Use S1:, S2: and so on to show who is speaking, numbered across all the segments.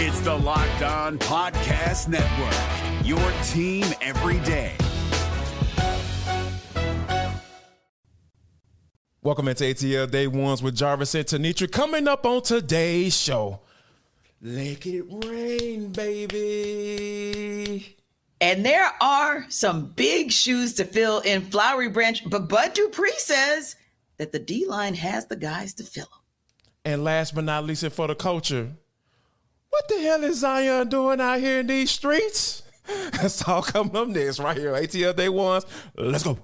S1: It's the Locked On Podcast Network, your team every day.
S2: Welcome into ATL Day Ones with Jarvis and Tenitra. Coming up on today's show, Let It Rain, baby.
S3: And there are some big shoes to fill in Flowery Branch, but Bud Dupree says that the D line has the guys to fill them.
S2: And last but not least, and for the culture, what the hell is Zion doing out here in these streets? That's all coming up next, right here. ATL Day Ones. Let's go.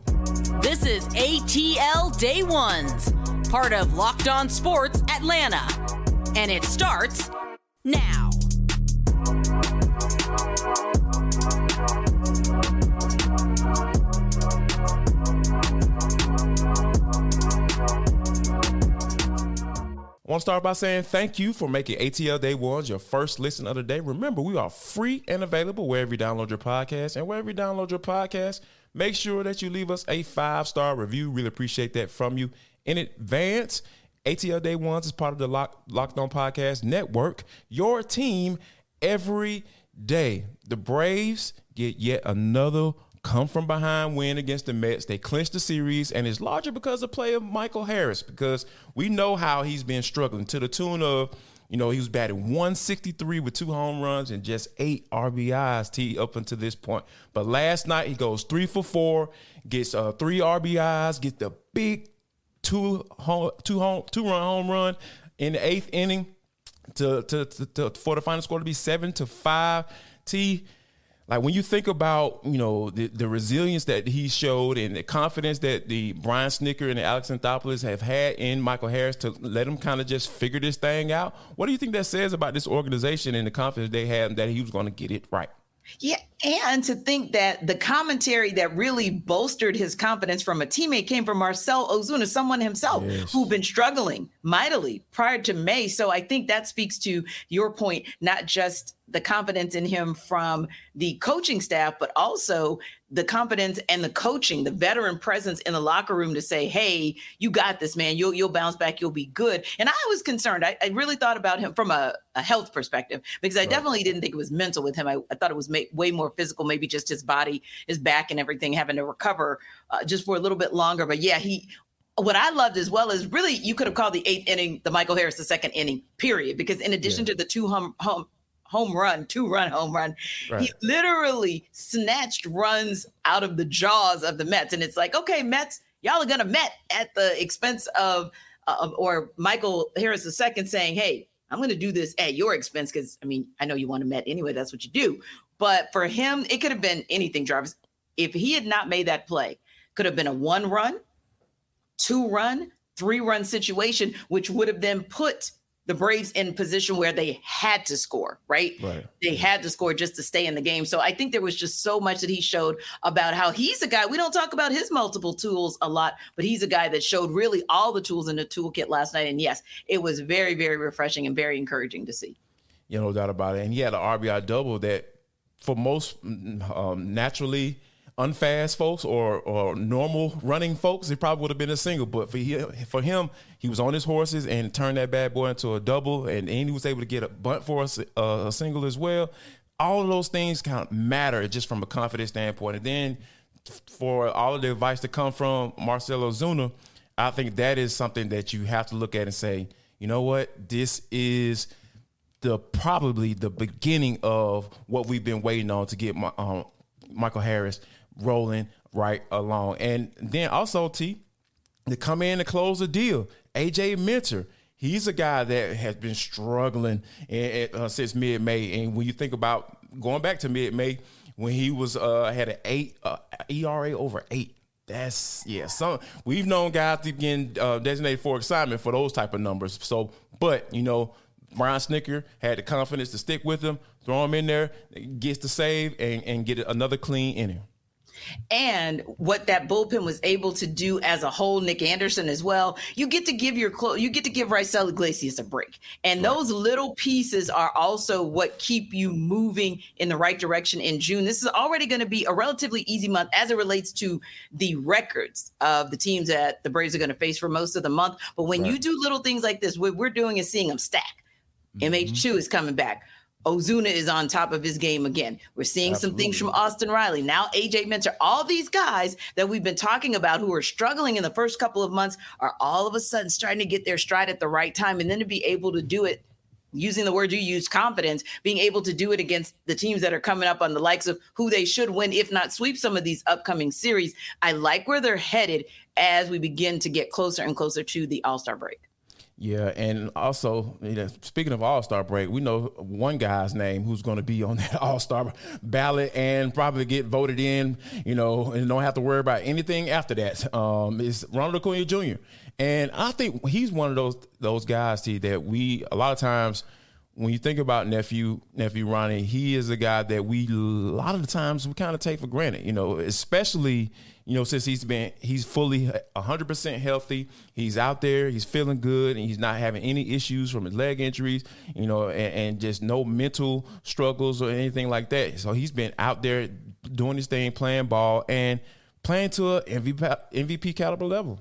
S4: This is ATL Day Ones, part of Locked On Sports Atlanta. And it starts now.
S2: I want to start by saying thank you for making ATL Day Ones your first listen of the day. Remember, we are free and available wherever you download your podcast. And wherever you download your podcast, make sure that you leave us a five star review. Really appreciate that from you in advance. ATL Day Ones is part of the Lock, Locked On Podcast Network, your team every day. The Braves get yet another come from behind win against the Mets. They clinched the series, and it's largely because of play of Michael Harris, because we know how he's been struggling to the tune of, you know, he was batting 163 with two home runs and just eight RBIs t up until this point. But last night he goes three for four, gets uh, three RBIs, gets the big two home, two home, two run home run in the eighth inning to, to, to, to for the final score to be seven to five. T like when you think about you know the, the resilience that he showed and the confidence that the Brian Snitker and the Alex Anthopoulos have had in Michael Harris to let him kind of just figure this thing out. What do you think that says about this organization and the confidence they had that he was going to get it right?
S3: Yeah, and to think that the commentary that really bolstered his confidence from a teammate came from Marcell Ozuna, someone himself yes. who'd been struggling mightily prior to May. So I think that speaks to your point, not just the confidence in him from the coaching staff, but also the confidence and the coaching, the veteran presence in the locker room to say, "Hey, you got this, man. You'll you'll bounce back. You'll be good." And I was concerned. I, I really thought about him from a, a health perspective because I right. definitely didn't think it was mental with him. I, I thought it was ma- way more physical, maybe just his body, his back, and everything having to recover uh, just for a little bit longer. But yeah, he what I loved as well is really you could have called the eighth inning the Michael Harris the second inning period because in addition yeah. to the two home home home run, two run home run. Right. He literally snatched runs out of the jaws of the Mets. And it's like, okay, Mets, y'all are going to Met at the expense of, uh, or Michael Harris II saying, hey, I'm going to do this at your expense because, I mean, I know you want to Met anyway. That's what you do. But for him, it could have been anything, Jarvis. If he had not made that play, could have been a one run, two run, three run situation, which would have then put the Braves in position where they had to score, right? right? They had to score just to stay in the game. So I think there was just so much that he showed about how he's a guy. We don't talk about his multiple tools a lot, but he's a guy that showed really all the tools in the toolkit last night. And yes, it was very, very refreshing and very encouraging to see.
S2: Yeah, no doubt about it. And he had an RBI double that for most um, naturally – unfast folks or or normal running folks, it probably would have been a single. But for him, for him, he was on his horses and turned that bad boy into a double, and, and he was able to get a bunt for a, a single as well. All of those things kind of matter just from a confidence standpoint. And then for all of the advice to come from Marcell Ozuna, I think that is something that you have to look at and say, you know what, this is the probably the beginning of what we've been waiting on to get my, um, Michael Harris rolling right along. And then also T to come in and close the deal. AJ Minter. He's a guy that has been struggling uh, since mid May. And when you think about going back to mid May, when he was uh, had an eight uh, ERA over eight, that's yeah. Some we've known guys to get uh, designated for assignment for those type of numbers. So, but you know, Brian Snitker had the confidence to stick with him, throw him in there, gets the save, and, and get another clean inning
S3: and what that bullpen was able to do as a whole, Nick Anderson as well. You get to give your clo- you get to give Raisel Iglesias a break, and right. those little pieces are also what keep you moving in the right direction in June. This is already going to be a relatively easy month as it relates to the records of the teams that the Braves are going to face for most of the month. But when right. you do little things like this, what we're doing is seeing them stack. Mm-hmm. MH2 is coming back. Ozuna is on top of his game again. We're seeing Absolutely. some things from Austin Riley. Now, AJ Minter, all these guys that we've been talking about who are struggling in the first couple of months are all of a sudden starting to get their stride at the right time and then to be able to do it using the word you use, confidence, being able to do it against the teams that are coming up on the likes of who they should win, if not sweep some of these upcoming series. I like where they're headed as we begin to get closer and closer to the All Star break.
S2: Yeah, and also, you know, speaking of All Star break, we know one guy's name who's going to be on that All Star ballot and probably get voted in. You know, and don't have to worry about anything after that. Um, is Ronald Acuna Jr. And I think he's one of those those guys, see, that we a lot of times when you think about nephew nephew Ronnie, he is a guy that we a lot of the times we kind of take for granted. You know, especially you know since he's been he's fully 100% healthy. He's out there, he's feeling good, and he's not having any issues from his leg injuries. You know, and, and just no mental struggles or anything like that. So he's been out there doing his thing, playing ball, and playing to a MVP MVP caliber level.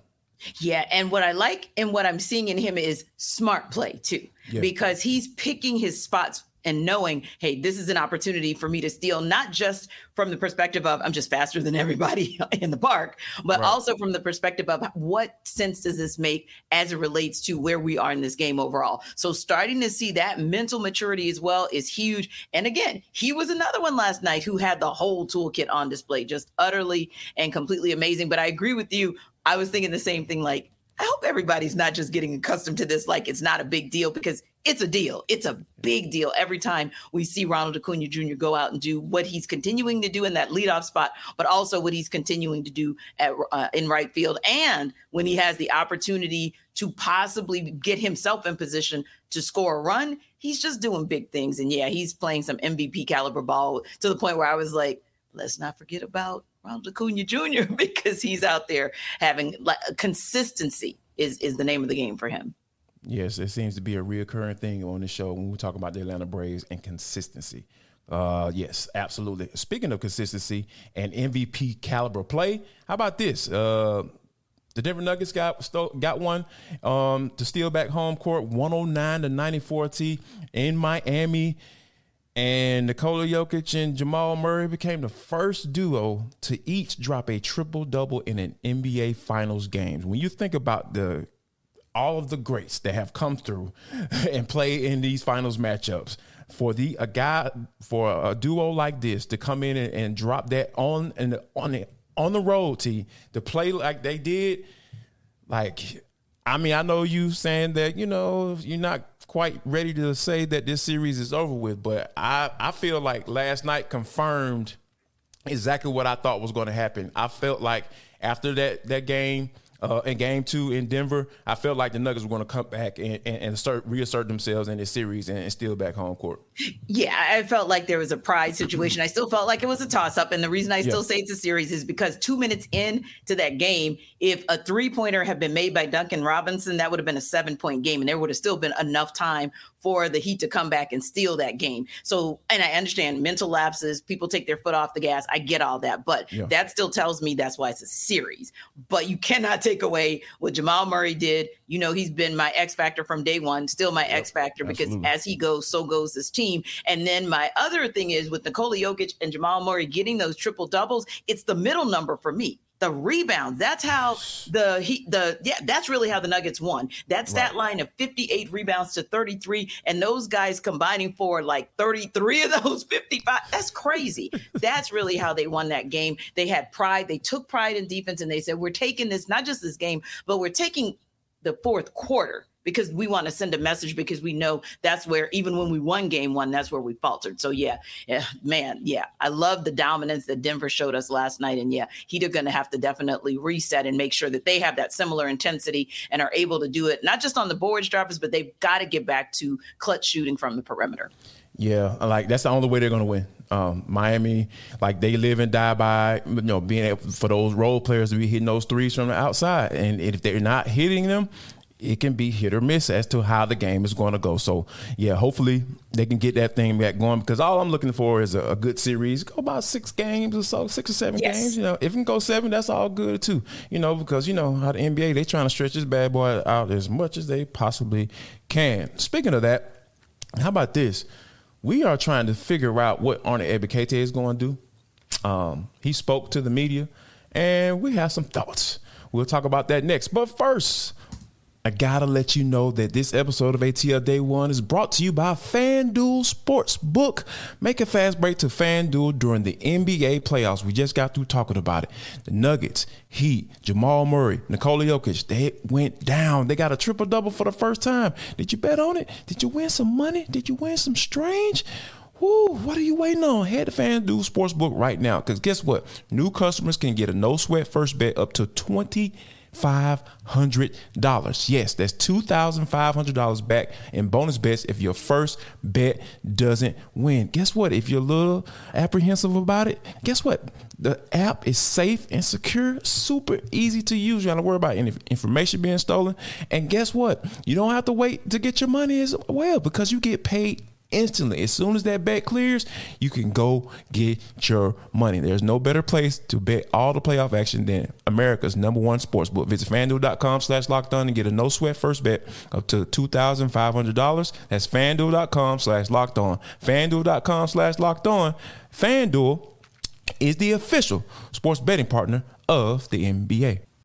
S3: Yeah, and what I like and what I'm seeing in him is smart play too, yeah. because he's picking his spots and knowing, hey, this is an opportunity for me to steal, not just from the perspective of I'm just faster than everybody in the park, but right. also from the perspective of what sense does this make as it relates to where we are in this game overall. So starting to see that mental maturity as well is huge. And again, he was another one last night who had the whole toolkit on display, just utterly and completely amazing. But I agree with you I was thinking the same thing. Like, I hope everybody's not just getting accustomed to this, like it's not a big deal because it's a deal. It's a big deal every time we see Ronald Acuna Jr. go out and do what he's continuing to do in that leadoff spot, but also what he's continuing to do at uh, in right field, and when he has the opportunity to possibly get himself in position to score a run, he's just doing big things. And yeah, he's playing some MVP caliber ball to the point where I was like, let's not forget about Ronald Acuna Jr. because he's out there having like consistency is is the name of the game for him.
S2: Yes, it seems to be a reoccurring thing on the show when we talk about the Atlanta Braves and consistency. Uh, yes, absolutely. Speaking of consistency and MVP caliber play, how about this? Uh, the Denver Nuggets got got one um, to steal back home court, 109 to 94 T in Miami. And Nikola Jokic and Jamal Murray became the first duo to each drop a triple double in an NBA Finals game. When you think about the all of the greats that have come through and play in these finals matchups, for the a guy for a duo like this to come in and, and drop that on and on the on the road to to play like they did, like I mean, I know you saying that you know you're not quite ready to say that this series is over with, but I, I feel like last night confirmed exactly what I thought was going to happen. I felt like after that that game uh, in game two in Denver, I felt like the Nuggets were going to come back and, and, and reassert themselves in this series and, and steal back home court.
S3: Yeah, I felt like there was a pride situation. I still felt like it was a toss up. And the reason I still say it's a series is because two minutes in to that game, if a three pointer had been made by Duncan Robinson, that would have been a seven point game. And there would have still been enough time for the Heat to come back and steal that game. So, and I understand mental lapses, people take their foot off the gas. I get all that, but yeah. that still tells me that's why it's a series. But you cannot take away what Jamal Murray did. You know, he's been my X factor from day one, still my yep, X factor because absolutely. as he goes, so goes this team. And then my other thing is with Nikola Jokic and Jamal Murray getting those triple doubles, it's the middle number for me the rebounds. That's how the he the yeah, that's really how the Nuggets won. That's that stat line of 58 rebounds to 33, and those guys combining for like 33 of those 55. That's crazy. that's really how they won that game. They had pride. They took pride in defense, and they said, "We're taking this not just this game, but we're taking the fourth quarter." because we want to send a message because we know that's where even when we won game one, that's where we faltered. So yeah, yeah, man, yeah, I love the dominance that Denver showed us last night, and yeah, he's going to have to definitely reset and make sure that they have that similar intensity and are able to do it not just on the boards droppers, but they've got to get back to clutch shooting from the perimeter.
S2: Yeah, like that's the only way they're going to win. Um, Miami, like they live and die by you know being able for those role players to be hitting those threes from the outside, and if they're not hitting them, it can be hit or miss as to how the game is going to go. So, yeah, hopefully they can get that thing back going because all I'm looking for is a, a good series. Go about six games or so, six or seven yes. games. You know, if it can go seven, that's all good too. You know, because you know how the NBA they trying to stretch this bad boy out as much as they possibly can. Speaking of that, how about this? We are trying to figure out what Arnold Ebiketie is going to do. Um, he spoke to the media, and we have some thoughts. We'll talk about that next. But first, I gotta let you know that this episode of ATL Day One is brought to you by FanDuel Sportsbook. Make a fast break to FanDuel during the NBA playoffs. We just got through talking about it. The Nuggets, Heat, Jamal Murray, Nikola Jokic, they went down. They got a triple double for the first time. Did you bet on it? Did you win some money? Did you win some strange? Woo, what are you waiting on? Head to FanDuel Sportsbook right now. Because guess what? New customers can get a no sweat first bet up to 20 $500. Yes, that's $2,500 back in bonus bets if your first bet doesn't win. Guess what? If you're a little apprehensive about it, guess what? The app is safe and secure, super easy to use. You don't have to worry about any information being stolen. And guess what? You don't have to wait to get your money as well because you get paid instantly. As soon as that bet clears, you can go get your money. There's no better place to bet all the playoff action than America's number one sports book. Visit fanduel.com slash locked on and get a no sweat first bet up to $2,500. That's fanduel.com slash locked on. Fanduel.com slash locked on. Fanduel is the official sports betting partner of the NBA.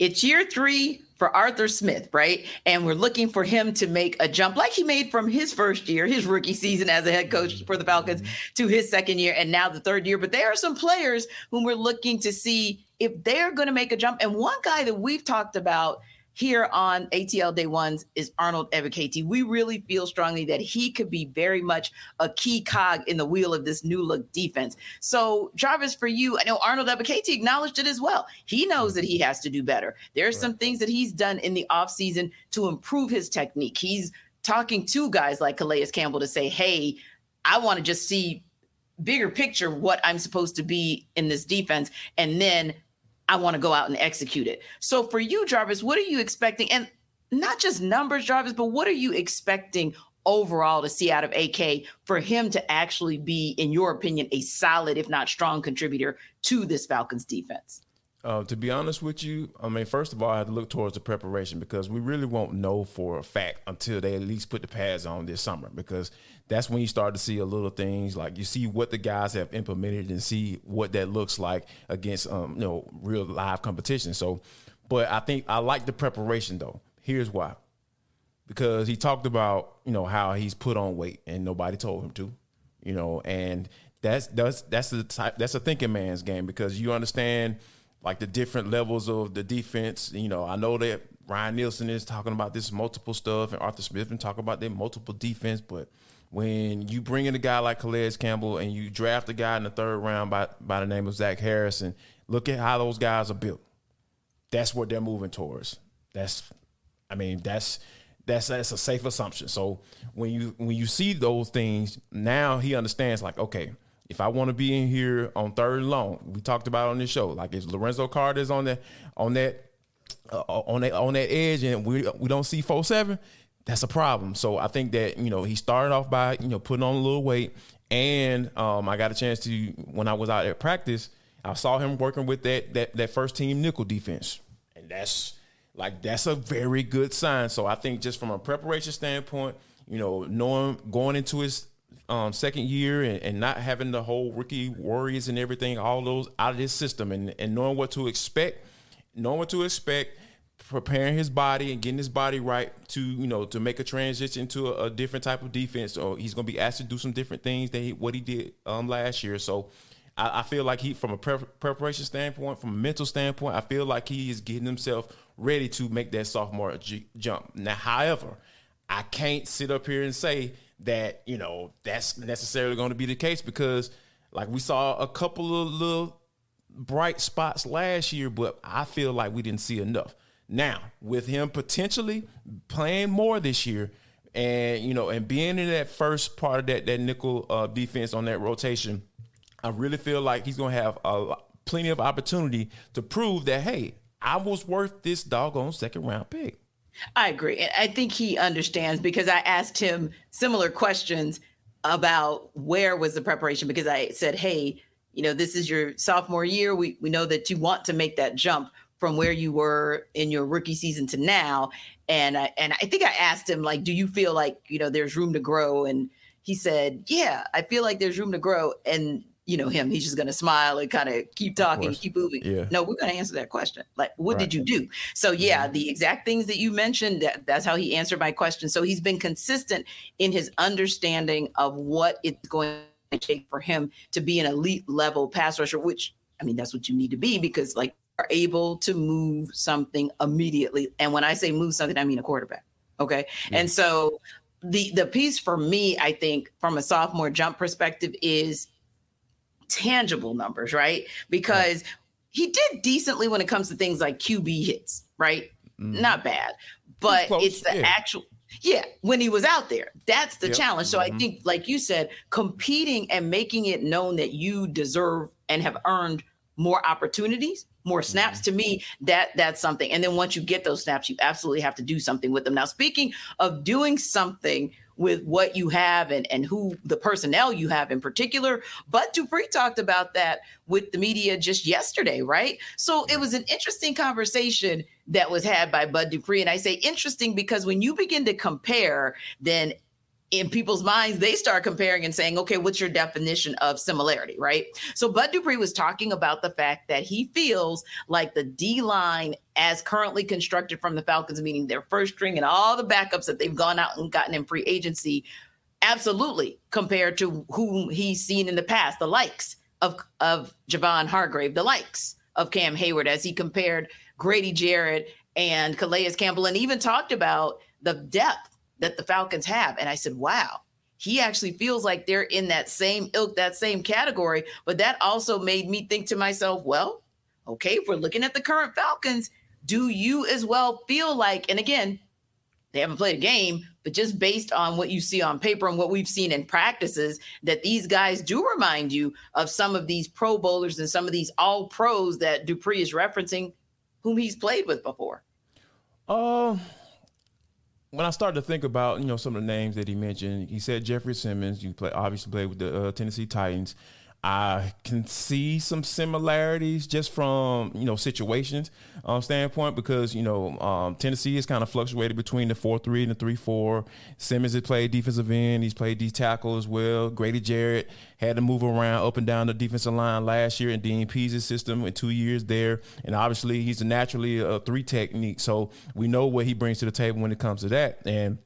S3: It's year three for Arthur Smith, right? And we're looking for him to make a jump like he made from his first year, his rookie season as a head coach for the Falcons, to his second year and now the third year. But there are some players whom we're looking to see if they're going to make a jump. And one guy that we've talked about here on ATL Day Ones is Arnold Ebiketie. We really feel strongly that he could be very much a key cog in the wheel of this new look defense. So, Jarvis, for you, I know Arnold Ebiketie acknowledged it as well. He knows that he has to do better. There are right. some things that he's done in the offseason to improve his technique. He's talking to guys like Calais Campbell to say, hey, I want to just see bigger picture what I'm supposed to be in this defense. And then I want to go out and execute it. So for you, Jarvis, what are you expecting? And not just numbers, Jarvis, but what are you expecting overall to see out of AK for him to actually be, in your opinion, a solid, if not strong contributor to this Falcons defense?
S2: Uh, to be honest with you, I mean, first of all, I have to look towards the preparation because we really won't know for a fact until they at least put the pads on this summer because that's when you start to see a little things like you see what the guys have implemented and see what that looks like against um, you know real live competition. So, but I think I like the preparation though. Here's why, because he talked about you know how he's put on weight and nobody told him to, you know, and that's that's that's the type that's a thinking man's game because you understand like the different levels of the defense. You know, I know that Ryan Nielsen is talking about this multiple stuff and Arthur Smith been talking about their multiple defense, but when you bring in a guy like Calais Campbell and you draft a guy in the third round by by the name of Zach Harrison, look at how those guys are built. That's what they're moving towards. That's, I mean, that's that's that's a safe assumption. So when you when you see those things, now he understands like, okay, if I want to be in here on third long, we talked about on this show, like if Lorenzo Carter's on that on that uh, on that on that edge, and we we don't see four seven that's a problem. So I think that you know he started off by you know putting on a little weight, and um, I got a chance to when I was out at practice, I saw him working with that that that first team nickel defense, and that's like that's a very good sign. So I think just from a preparation standpoint, you know, knowing going into his um, second year and, and, not having the whole rookie worries and everything, all those out of his system, and and knowing what to expect, knowing what to expect preparing his body and getting his body right to you know to make a transition to a, a different type of defense. Or he's going to be asked to do some different things than he, what he did um, last year. So I, I, feel like he, from a pre- preparation standpoint, from a mental standpoint, I feel like he is getting himself ready to make that sophomore g- jump. Now, however, I can't sit up here and say that you know that's necessarily going to be the case because like we saw a couple of little bright spots last year, but I feel like we didn't see enough. Now, with him potentially playing more this year, and you know, and being in that first part of that that nickel uh, defense on that rotation, I really feel like he's gonna have a plenty of opportunity to prove that hey, I was worth this doggone second round pick.
S3: I agree. I think he understands because I asked him similar questions about where was the preparation because I said, "Hey, you know, this is your sophomore year. We we know that you want to make that jump from where you were in your rookie season to now." And I and I think I asked him like, "Do you feel like, you know, there's room to grow?" And he said, "Yeah, I feel like there's room to grow." And you know him he's just going to smile and kind of keep talking keep moving yeah. no we're going to answer that question like what right. did you do so yeah mm-hmm. the exact things that you mentioned that, that's how he answered my question so he's been consistent in his understanding of what it's going to take for him to be an elite level pass rusher which i mean that's what you need to be because like are able to move something immediately and when i say move something i mean a quarterback okay yeah. and so the the piece for me i think from a sophomore jump perspective is tangible numbers, right? Because right. he did decently when it comes to things like QB hits, right? Mm. Not bad, but it's the yeah. actual. Yeah, when he was out there, that's the yep. challenge. So mm-hmm. I think, like you said, competing and making it known that you deserve and have earned more opportunities more snaps mm-hmm. to me that that's something and then once you get those snaps you absolutely have to do something with them now speaking of doing something with what you have and, and who the personnel you have in particular. Bud Dupree talked about that with the media just yesterday, right? So it was an interesting conversation that was had by Bud Dupree. And I say interesting because when you begin to compare, then in people's minds, they start comparing and saying, okay, what's your definition of similarity, right? So Bud Dupree was talking about the fact that he feels like the D line, as currently constructed from the Falcons, meaning their first string and all the backups that they've gone out and gotten in free agency, absolutely compared to whom he's seen in the past, the likes of, of Javon Hargrave, the likes of Cam Hayward, as he compared Grady Jarrett and Calais Campbell, and even talked about the depth that the Falcons have. And I said, wow, he actually feels like they're in that same ilk, that same category. But that also made me think to myself, well, okay, if we're looking at the current Falcons, do you as well feel like, and again, they haven't played a game, but just based on what you see on paper and what we've seen in practices, that these guys do remind you of some of these pro bowlers and some of these all pros that Dupree is referencing, whom he's played with before?
S2: Oh, uh, when I started to think about you know some of the names that he mentioned, he said Jeffrey Simmons. You play obviously played with the uh, Tennessee Titans. I can see some similarities just from you know situations um, standpoint because you know um, Tennessee has kind of fluctuated between the four three and the three four. Simmons has played defensive end, he's played D tackle as well. Grady Jarrett had to move around up and down the defensive line last year in Dean Pees' system in two years there, and obviously he's naturally a three technique, so we know what he brings to the table when it comes to that. And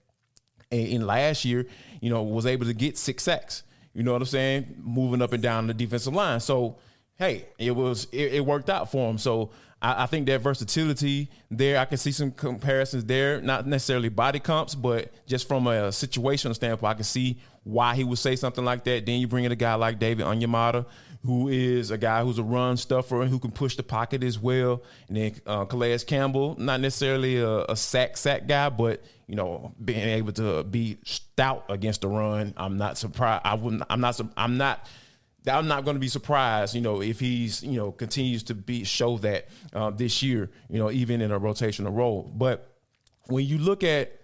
S2: in last year, you know, was able to get six sacks. You know what I'm saying? Moving up and down the defensive line. So hey, it was it, it worked out for him. So I, I, think that versatility there, I can see some comparisons there. Not necessarily body comps, but just from a situational standpoint, I can see why he would say something like that. Then you bring in a guy like David Onyemata, who is a guy who's a run stuffer and who can push the pocket as well. And then uh, Calais Campbell, not necessarily a, a sack sack guy, but you know, being able to be stout against the run. I'm not surprised. I wouldn't. I'm not. I'm not. I'm not going to be surprised, you know, if he's, you know, continues to be show that uh, this year, you know, even in a rotational role. But when you look at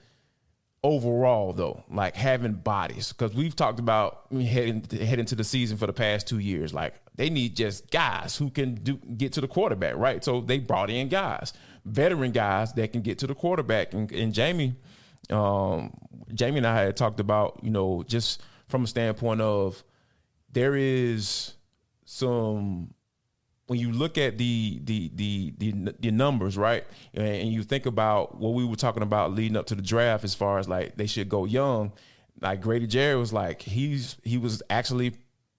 S2: overall, though, like having bodies, because we've talked about heading head into the season for the past two years, like they need just guys who can do get to the quarterback, right? So they brought in guys, veteran guys that can get to the quarterback, and, and Jamie um, Jamie and I had talked about, you know, just from a standpoint of there is some when you look at the the the the, the numbers, right, and you think about what we were talking about leading up to the draft, as far as like they should go young. Like Grady Jarrett was like he's he was actually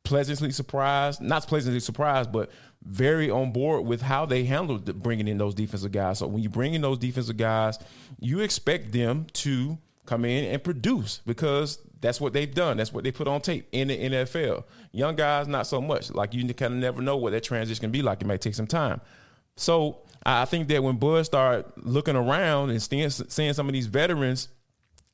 S2: pleasantly surprised, not pleasantly surprised, but very on board with how they handled bringing in those defensive guys. So when you bring in those defensive guys, you expect them to come in and produce because that's what they've done. That's what they put on tape in the NFL. Young guys, not so much. Like you kind of never know what that transition can be like. It might take some time. So I think that when Bud started looking around and seeing, seeing some of these veterans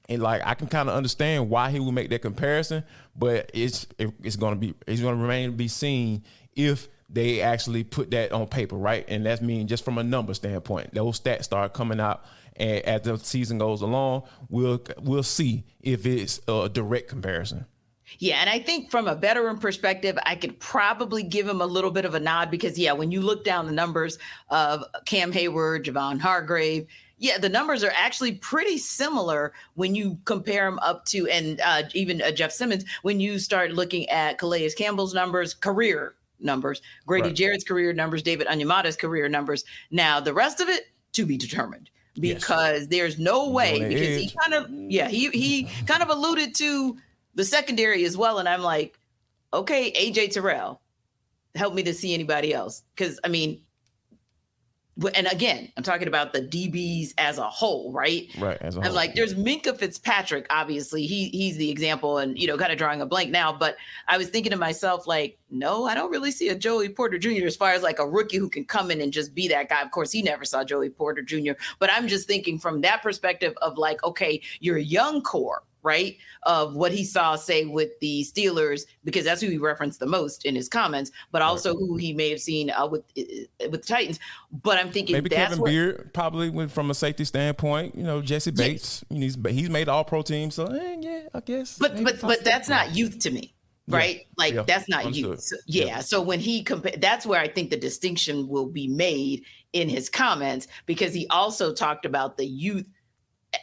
S2: And like I can kind of understand why he would make that comparison, but it's it, it's to be it's going to remain to be seen if they actually put that on paper, right? And that's mean just from a number standpoint, those stats start coming out, and as the season goes along, we'll we'll see if it's a direct comparison.
S3: Yeah, and I think from a veteran perspective, I could probably give him a little bit of a nod because, yeah, when you look down the numbers of Cam Hayward, Javon Hargrave, yeah, the numbers are actually pretty similar when you compare them up to, and uh, even uh, Jeff Simmons, when you start looking at Calais Campbell's numbers, career numbers, Grady right. Jarrett's career numbers, David Onyemata's career numbers. Now, the rest of it to be determined because yes. there's no way because he kind of yeah he he kind of alluded to the secondary as well. And I'm like, okay, AJ Terrell, help me to see anybody else. Cause I mean, and again, I'm talking about the DBs as a whole, right?
S2: Right. As
S3: a I'm like, there's Minkah Fitzpatrick. Obviously, he he's the example, and you know, kind of drawing a blank now. But I was thinking to myself, like, no, I don't really see a Joey Porter Jr. as far as like a rookie who can come in and just be that guy. Of course, he never saw Joey Porter Jr. But I'm just thinking from that perspective of like, okay, you're a young core, right? Of what he saw, say, with the Steelers, because that's who he referenced the most in his comments, but also right. who he may have seen uh, with uh, with the Titans. But I'm thinking
S2: maybe Kevin what, Byard probably went from a safety standpoint. You know, Jessie Bates, he's he's made all pro team, so eh, yeah, I guess.
S3: But but but that's not youth to me right? Yeah, like yeah, that's not you. So, yeah. yeah. So when he compare, that's where I think the distinction will be made in his comments because he also talked about the youth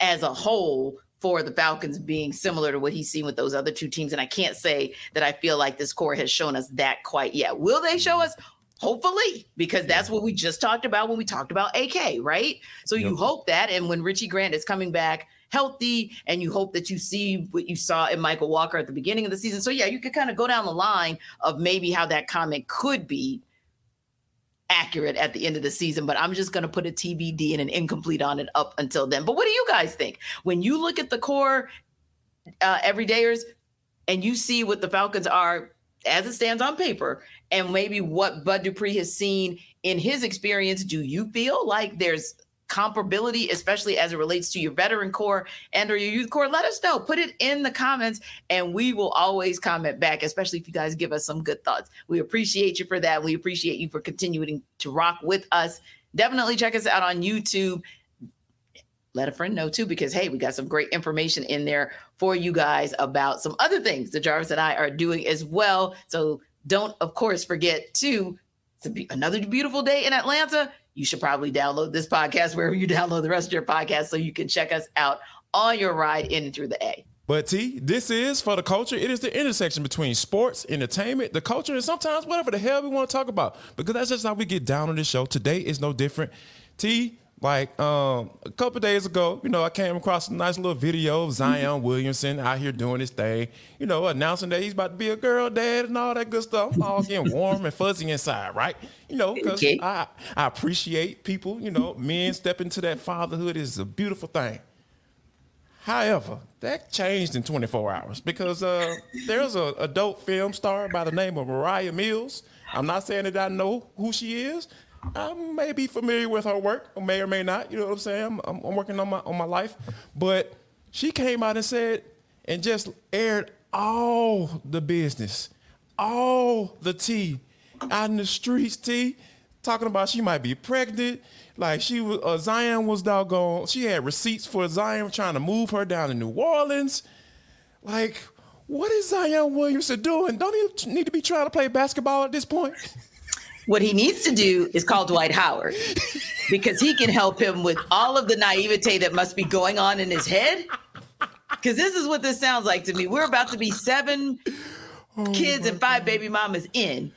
S3: as a whole for the Falcons being similar to what he's seen with those other two teams. And I can't say that I feel like this core has shown us that quite yet. Will they show us? Hopefully, because that's what we just talked about when we talked about AK, right? So yep. you hope that. And when Richie Grant is coming back healthy, and you hope that you see what you saw in Mykal Walker at the beginning of the season. So, yeah, you could kind of go down the line of maybe how that comment could be accurate at the end of the season, but I'm just going to put a TBD and an incomplete on it up until then. But what do you guys think? When you look at the core uh, everydayers and you see what the Falcons are as it stands on paper and maybe what Bud Dupree has seen in his experience, do you feel like there's comparability, especially as it relates to your veteran core and or your youth core, let us know. Put it in the comments and we will always comment back, especially if you guys give us some good thoughts. We appreciate you for that. We appreciate you for continuing to rock with us. Definitely check us out on YouTube. Let a friend know too, because hey, we got some great information in there for you guys about some other things that Jarvis and I are doing as well. So don't, of course, forget to it's another beautiful day in Atlanta you should probably download this podcast wherever you download the rest of your podcast so you can check us out on your ride in and through the A.
S2: But T, this is for the culture. It is the intersection between sports, entertainment, the culture, and sometimes whatever the hell we want to talk about. Because that's just how we get down on this show. Today is no different. T, like um, a couple days ago, you know, I came across a nice little video of Zion mm-hmm. Williamson out here doing his thing, you know, announcing that he's about to be a girl dad and all that good stuff. I'm all getting warm and fuzzy inside, right? You know, because okay. I, I appreciate people, you know, men stepping into that fatherhood is a beautiful thing. However, that changed in 24 hours because uh, there's a adult film star by the name of Moriah Mills. I'm not saying that I know who she is, I may be familiar with her work, or may or may not. You know what I'm saying? I'm, I'm, working on my on my life, but she came out and said and just aired all the business, all the tea out in the streets. Tea talking about she might be pregnant. Like she was, uh, Zion was doggone. She had receipts for Zion trying to move her down to New Orleans. Like, what is Zion Williamson doing? Don't he need to be trying to play basketball at this point?
S3: What he needs to do is call Dwight Howard because he can help him with all of the naivete that must be going on in his head. Because this is what this sounds like to me. We're about to be seven oh kids and five God. baby mamas in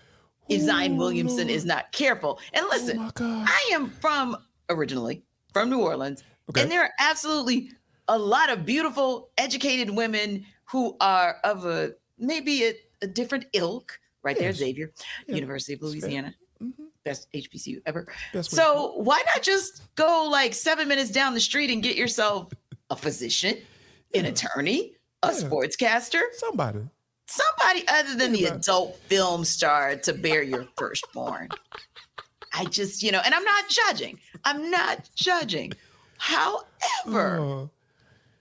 S3: if Zion Williamson is not careful. And oh listen, oh I am from originally from New Orleans, okay. and there are absolutely a lot of beautiful, educated women who are of a maybe a, a different ilk right yes. there, Xavier, yeah. University of Louisiana. Mm-hmm. Best HBCU ever. Best so why not just go like seven minutes down the street and get yourself a physician, yeah. an attorney, a yeah. sportscaster,
S2: somebody,
S3: somebody other than the adult film star to bear your firstborn. I just, you know, and I'm not judging. I'm not judging. However, uh,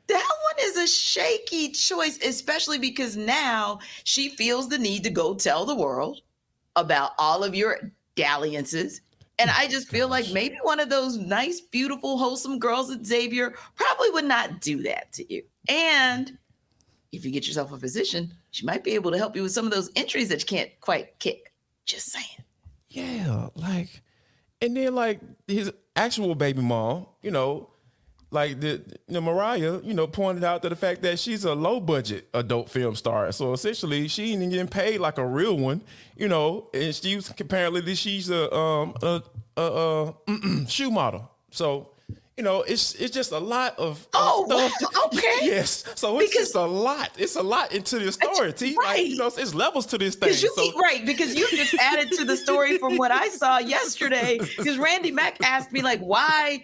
S3: that one is a shaky choice, especially because now she feels the need to go tell the world about all of your dalliances. And I just feel like maybe one of those nice, beautiful, wholesome girls at Xavier probably would not do that to you. And if you get yourself a physician, she might be able to help you with some of those entries that you can't quite kick. Just saying.
S2: Yeah, like, and then like his actual baby mom, you know, like the, the Moriah, you know, pointed out to the fact that she's a low budget adult film star. So essentially, she ain't getting paid like a real one, you know. And she's apparently she's a um a, a, a shoe model. So you know, it's it's just a lot of,
S3: oh
S2: stuff.
S3: Wow, okay.
S2: Yes, so it's because, just a lot. It's a lot into the story. T. Right. Like, you know, it's levels to this thing.
S3: You,
S2: so.
S3: right, because you just added to the story from what I saw yesterday. Because Randy Mack asked me like, why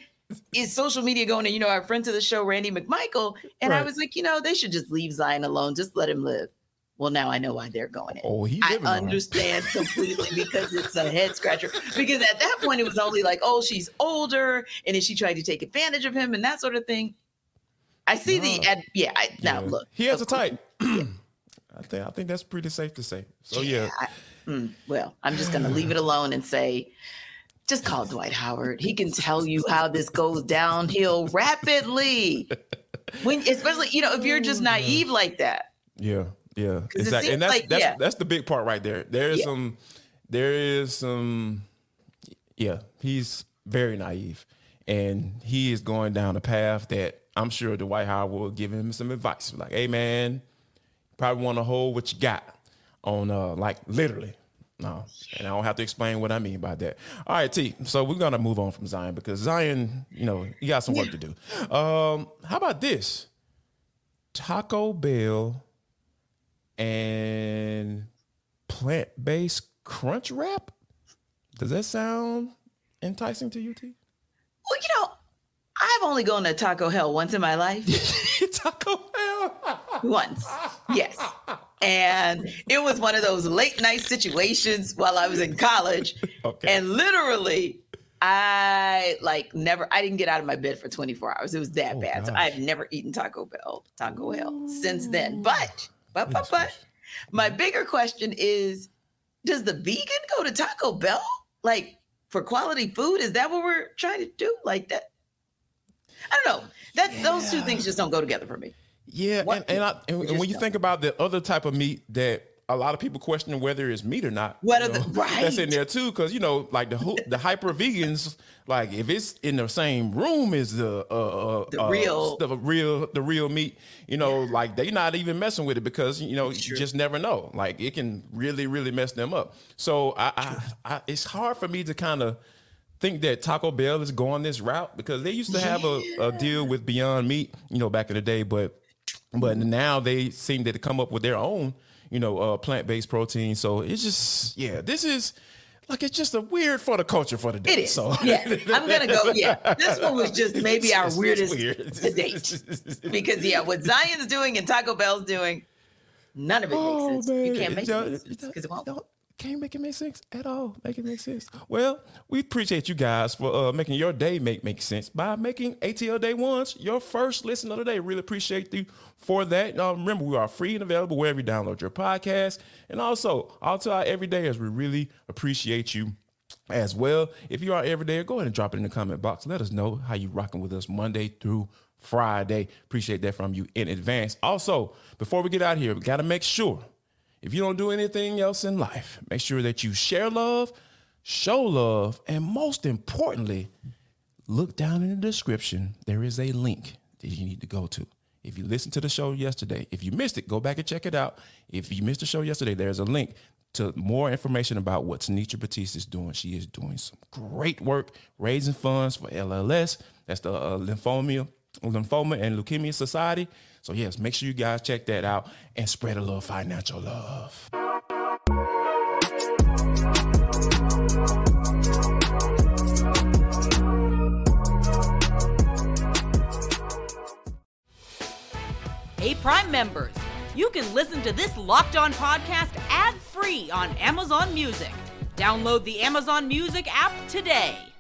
S3: is social media going? And you know, our friend to the show, Randy McMichael, and right. I was like, you know, they should just leave Zion alone. Just let him live. Well, now I know why they're going in.
S2: Oh, he
S3: I understand completely because it's a head scratcher. Because at that point, it was only like, oh, she's older, and then she tried to take advantage of him and that sort of thing. I see no. the ad, yeah. I, yeah. Now look,
S2: he has a type. I think I think that's pretty safe to say. So yeah. yeah I,
S3: mm, well, I'm just gonna leave it alone and say, just call Dwight Howard. He can tell you how this goes downhill rapidly. When especially you know if you're just naive like that.
S2: Yeah. Yeah, exactly. And that's like, that's yeah. that's the big part right there. There is yeah. some there is some yeah, he's very naive. And he is going down a path that I'm sure Dwight Howard will give him some advice. Like, hey man, probably want to hold what you got on uh like literally. No. And I don't have to explain what I mean by that. All right, T. So we're gonna move on from Zion because Zion, you know, you got some work to do. Um, how about this? Taco Bell and plant based crunch wrap. Does that sound enticing to you, T?
S3: Well, you know, I've only gone to Taco Hell once in my life.
S2: Taco Hell?
S3: once, yes. And it was one of those late night situations while I was in college. Okay. And literally, I like never, I didn't get out of my bed for 24 hours. It was that oh, bad. Gosh. So I've never eaten Taco Bell, Taco Hell since then. But but, but, but my mm-hmm. bigger question is does the vegan go to Taco Bell? Like for quality food? Is that what we're trying to do? Like that? I don't know. That yeah. those two things just don't go together for me.
S2: Yeah, what, and, and, I, and, and when you think about the other type of meat that a lot of people question whether it's meat or not.
S3: Whether
S2: you know,
S3: the, right.
S2: that's in there too, because you know, like the the hyper vegans, like if it's in the same room as the uh, uh
S3: the uh, real
S2: the real the real meat, you know, yeah. like they're not even messing with it because you know you just never know. Like it can really really mess them up. So I, I, I it's hard for me to kind of think that Taco Bell is going this route because they used to have yeah. a, a deal with Beyond Meat, you know, back in the day, but but now they seem to come up with their own you know, uh, plant based protein. So it's just, yeah, this is like it's just a weird for the culture for the day.
S3: It is.
S2: So
S3: yeah, I'm gonna go. Yeah, this one was just maybe our weirdest weird. to date because yeah, what Zion's doing and Taco Bell's doing, none of it oh, makes sense. Man. You can't make it because it won't
S2: can't make it make sense at all. Make it make sense. Well, we appreciate you guys for uh, making your day make make sense by making ATL Day Ones your first listen of the day. Really appreciate you for that. Now, remember, we are free and available wherever you download your podcast. And also, all to our everydayers, we really appreciate you as well. If you are everyday, go ahead and drop it in the comment box. Let us know how you rocking with us Monday through Friday. Appreciate that from you in advance. Also, before we get out here, we got to make sure if you don't do anything else in life, make sure that you share love, show love, and most importantly, look down in the description. There is a link that you need to go to. If you listened to the show yesterday, if you missed it, go back and check it out. If you missed the show yesterday, there's a link to more information about what Tenitra Batiste is doing. She is doing some great work raising funds for LLS. That's the uh, lymphoma, lymphoma and leukemia society. So, yes, make sure you guys check that out and spread a little financial love.
S4: Hey, Prime members, you can listen to this locked on podcast ad free on Amazon Music. Download the Amazon Music app today.